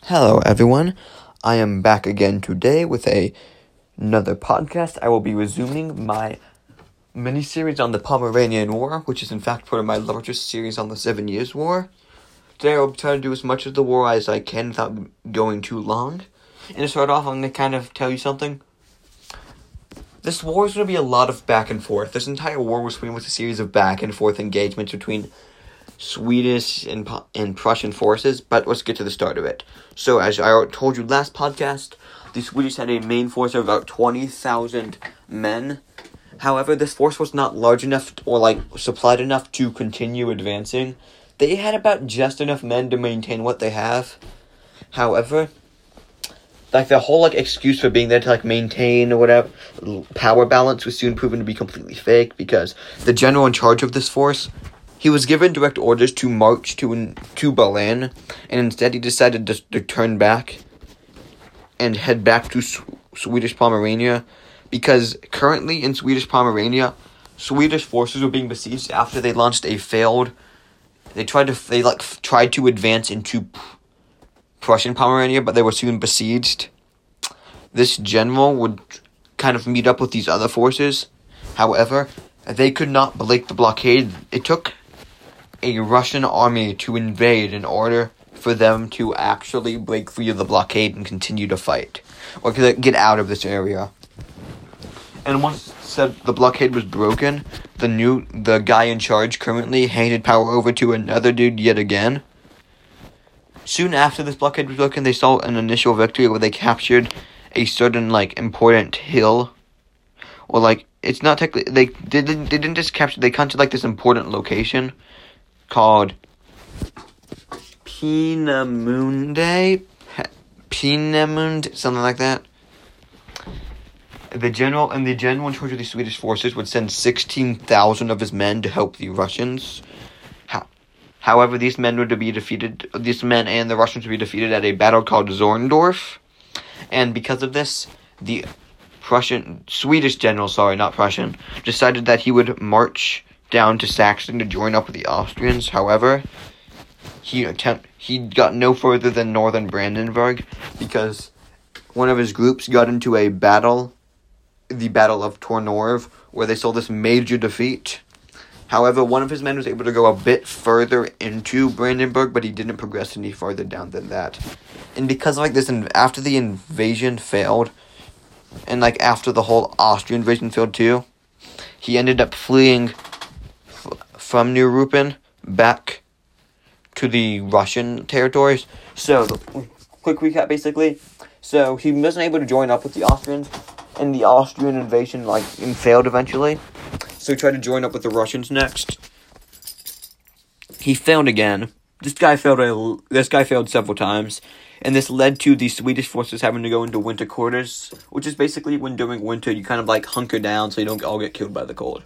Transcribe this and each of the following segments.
Hello, everyone. I am back again today with a another podcast. I will be resuming my mini series on the Pomeranian War, which is in fact part of my largest series on the Seven Years' War. Today, I'll try to do as much of the war as I can without going too long. And to start off, I'm going to kind of tell you something. This war is going to be a lot of back and forth. This entire war was between with a series of back and forth engagements between Swedish and, and Prussian forces, but let's get to the start of it. So, as I told you last podcast, the Swedish had a main force of about 20,000 men. However, this force was not large enough or like supplied enough to continue advancing. They had about just enough men to maintain what they have. However, like the whole like excuse for being there to like maintain or whatever power balance was soon proven to be completely fake because the general in charge of this force he was given direct orders to march to to Berlin, and instead he decided to, to turn back and head back to Swedish Pomerania because currently in Swedish Pomerania, Swedish forces were being besieged after they launched a failed. They tried to they like tried to advance into Prussian Pomerania, but they were soon besieged. This general would kind of meet up with these other forces. However, they could not break the blockade. It took a Russian army to invade in order for them to actually break free of the blockade and continue to fight or get out of this area. And once said the blockade was broken, the new the guy in charge currently handed power over to another dude yet again. Soon after this blockade was broken, they saw an initial victory where they captured a certain like important hill or like it's not technically they didn't they didn't just capture they captured like this important location called Peenemünde, Peenemund, something like that. The general and the general in charge of the Swedish forces would send sixteen thousand of his men to help the Russians. However, these men to be defeated. These men and the Russians would be defeated at a battle called Zorndorf, and because of this, the Prussian Swedish general, sorry, not Prussian, decided that he would march down to Saxony to join up with the Austrians. However, he attempt he got no further than northern Brandenburg because one of his groups got into a battle, the Battle of Tornorv, where they saw this major defeat. However, one of his men was able to go a bit further into Brandenburg, but he didn't progress any farther down than that. And because like this, after the invasion failed, and like after the whole Austrian invasion failed too, he ended up fleeing from New Rupin back to the Russian territories. So, quick recap basically. So, he wasn't able to join up with the Austrians, and the Austrian invasion, like, failed eventually. So, he tried to join up with the Russians next. He failed again. This guy failed a, this guy failed several times, and this led to the Swedish forces having to go into winter quarters, which is basically when during winter you kind of like hunker down so you don't all get killed by the cold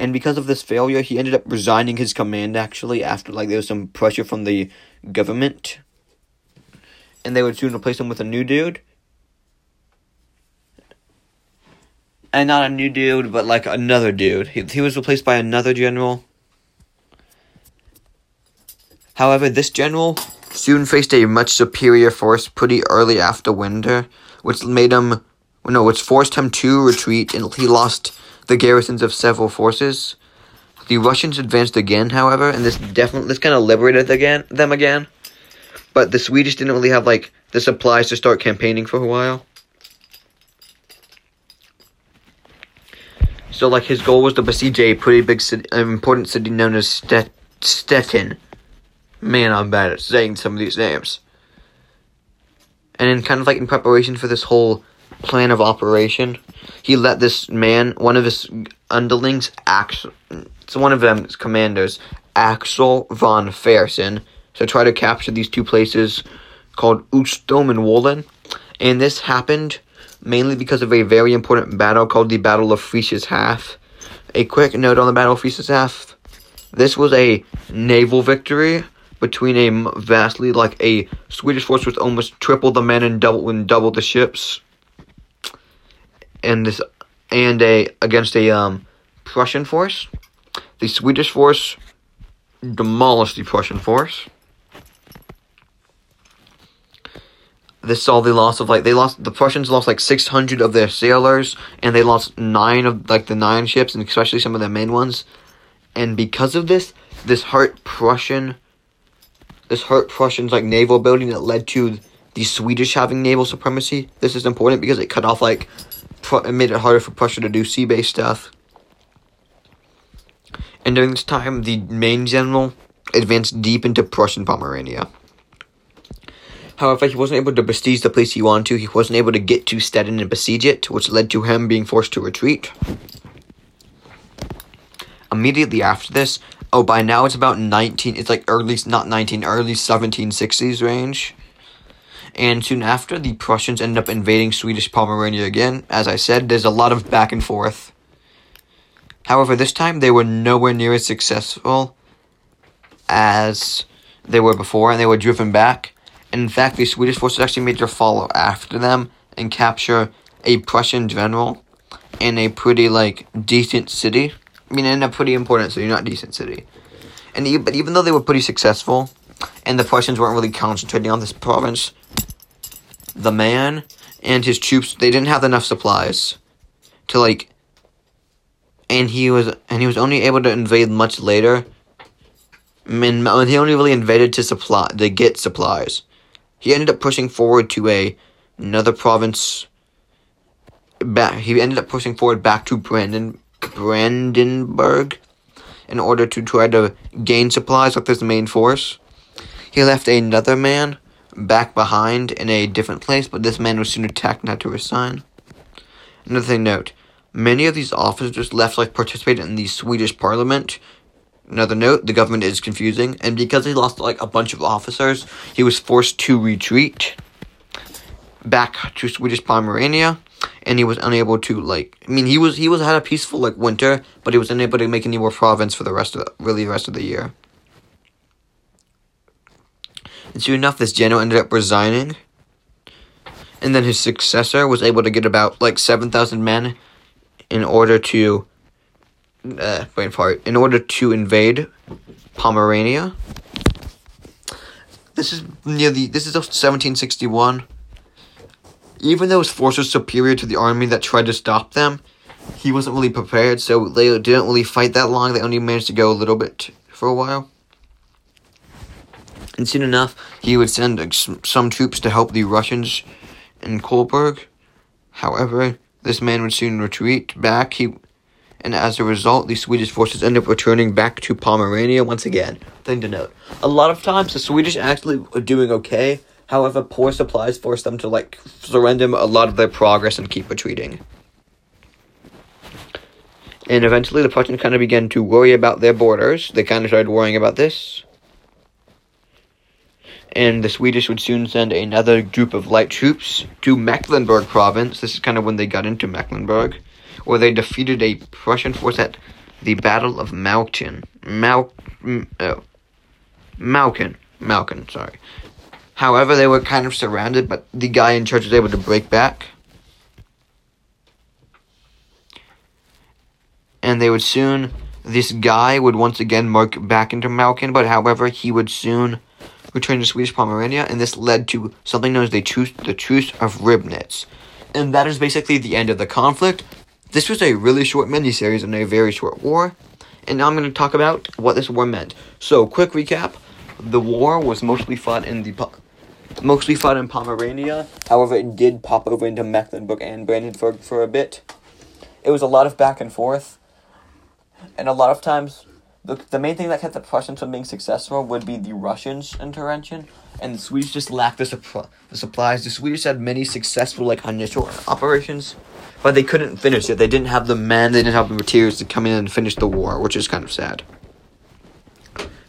and because of this failure, he ended up resigning his command actually after like there was some pressure from the government, and they would soon replace him with a new dude. And not a new dude, but like another dude. He, he was replaced by another general. However, this general soon faced a much superior force pretty early after winter, which made him, no, which forced him to retreat, and he lost the garrisons of several forces. The Russians advanced again, however, and this definitely this kind of liberated again them again. But the Swedish didn't really have like the supplies to start campaigning for a while. So like his goal was to besiege a pretty big city, an important city known as Stet- Stettin. Man, I'm bad at saying some of these names. And in kind of like in preparation for this whole plan of operation, he let this man, one of his underlings, Axel, it's one of them's commanders, Axel von Fersen, to try to capture these two places called Ustom and Wollen. And this happened mainly because of a very important battle called the Battle of Frisches Haff. A quick note on the Battle of Frisches Haff. This was a naval victory between a vastly like a Swedish force with almost triple the men and double and double the ships and this and a against a um, Prussian force. The Swedish force demolished the Prussian force. this saw the loss of like they lost the Prussians lost like six hundred of their sailors, and they lost nine of like the nine ships, and especially some of the main ones. And because of this, this hurt Prussian, this hurt Prussians like naval building that led to the Swedish having naval supremacy. This is important because it cut off like it made it harder for Prussia to do sea based stuff. And during this time, the main general advanced deep into Prussian Pomerania. However, he wasn't able to besiege the place he wanted to. He wasn't able to get to Stettin and besiege it, which led to him being forced to retreat. Immediately after this, oh, by now it's about 19, it's like early, not 19, early 1760s range. And soon after, the Prussians ended up invading Swedish Pomerania again. As I said, there's a lot of back and forth. However, this time they were nowhere near as successful as they were before, and they were driven back. And in fact, the Swedish forces actually made their follow after them and capture a Prussian general in a pretty like decent city. I mean, in a pretty important city, not a decent city. And but even though they were pretty successful, and the Prussians weren't really concentrating on this province, the man and his troops they didn't have enough supplies to like and he was and he was only able to invade much later. And he only really invaded to supply to get supplies. He ended up pushing forward to a another province back he ended up pushing forward back to Brandon Brandenburg in order to try to gain supplies with his main force. He left another man back behind in a different place, but this man was soon attacked and had to resign. Another thing note, many of these officers left like participated in the Swedish parliament. Another note, the government is confusing, and because he lost like a bunch of officers, he was forced to retreat back to Swedish Pomerania, and he was unable to like I mean he was he was had a peaceful like winter, but he was unable to make any more province for the rest of the, really the rest of the year. And soon enough, this general ended up resigning. And then his successor was able to get about like 7,000 men in order to. Uh, brain fart. In order to invade Pomerania. This is near the. This is 1761. Even though his force was superior to the army that tried to stop them, he wasn't really prepared, so they didn't really fight that long. They only managed to go a little bit for a while. And soon enough, he would send some troops to help the Russians in Kolberg. However, this man would soon retreat back. He, and as a result, the Swedish forces end up returning back to Pomerania once again. Thing to note: a lot of times the Swedish actually are doing okay. However, poor supplies force them to like surrender a lot of their progress and keep retreating. And eventually, the Prussians kind of began to worry about their borders. They kind of started worrying about this and the Swedish would soon send another group of light troops to Mecklenburg province. This is kind of when they got into Mecklenburg, where they defeated a Prussian force at the Battle of Malchin. Mal, oh, Malchin, Malchin, sorry. However, they were kind of surrounded, but the guy in charge was able to break back. And they would soon, this guy would once again mark back into Malchin, but however, he would soon returned to Swedish Pomerania, and this led to something known as the Truce, the Truce of Ribnitz. And that is basically the end of the conflict. This was a really short miniseries and a very short war, and now I'm going to talk about what this war meant. So, quick recap: the war was mostly fought in the mostly fought in Pomerania. However, it did pop over into Mecklenburg and Brandenburg for a bit. It was a lot of back and forth, and a lot of times the, the main thing that kept the Prussians from being successful would be the Russians' intervention, and the Swedes just lacked the, supl- the supplies. The Swedes had many successful like initial operations, but they couldn't finish it. They didn't have the men, they didn't have the materials to come in and finish the war, which is kind of sad.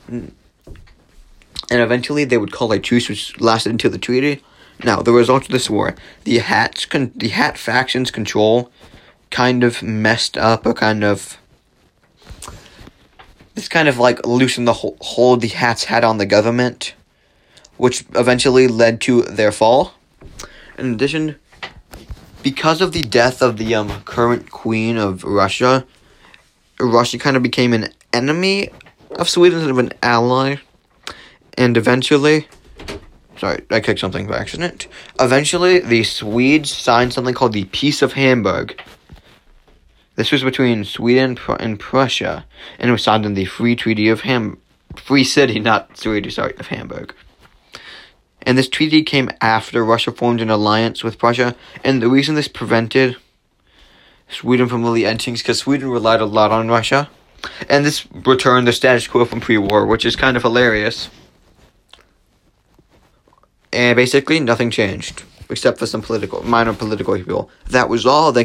And eventually, they would call a truce, which lasted until the treaty. Now, the result of this war, the hats, con- the hat factions control, kind of messed up or kind of kind of like loosened the hold the hats had on the government, which eventually led to their fall. In addition, because of the death of the um, current queen of Russia, Russia kind of became an enemy of Sweden instead of an ally, and eventually sorry, I kicked something by accident. Eventually, the Swedes signed something called the Peace of Hamburg. This was between Sweden and Prussia, and it was signed in the Free Treaty of Ham, Free City, not Treaty, sorry, of Hamburg. And this treaty came after Russia formed an alliance with Prussia, and the reason this prevented Sweden from really entering is because Sweden relied a lot on Russia, and this returned the status quo from pre-war, which is kind of hilarious. And basically, nothing changed except for some political, minor political people. That was all. Thank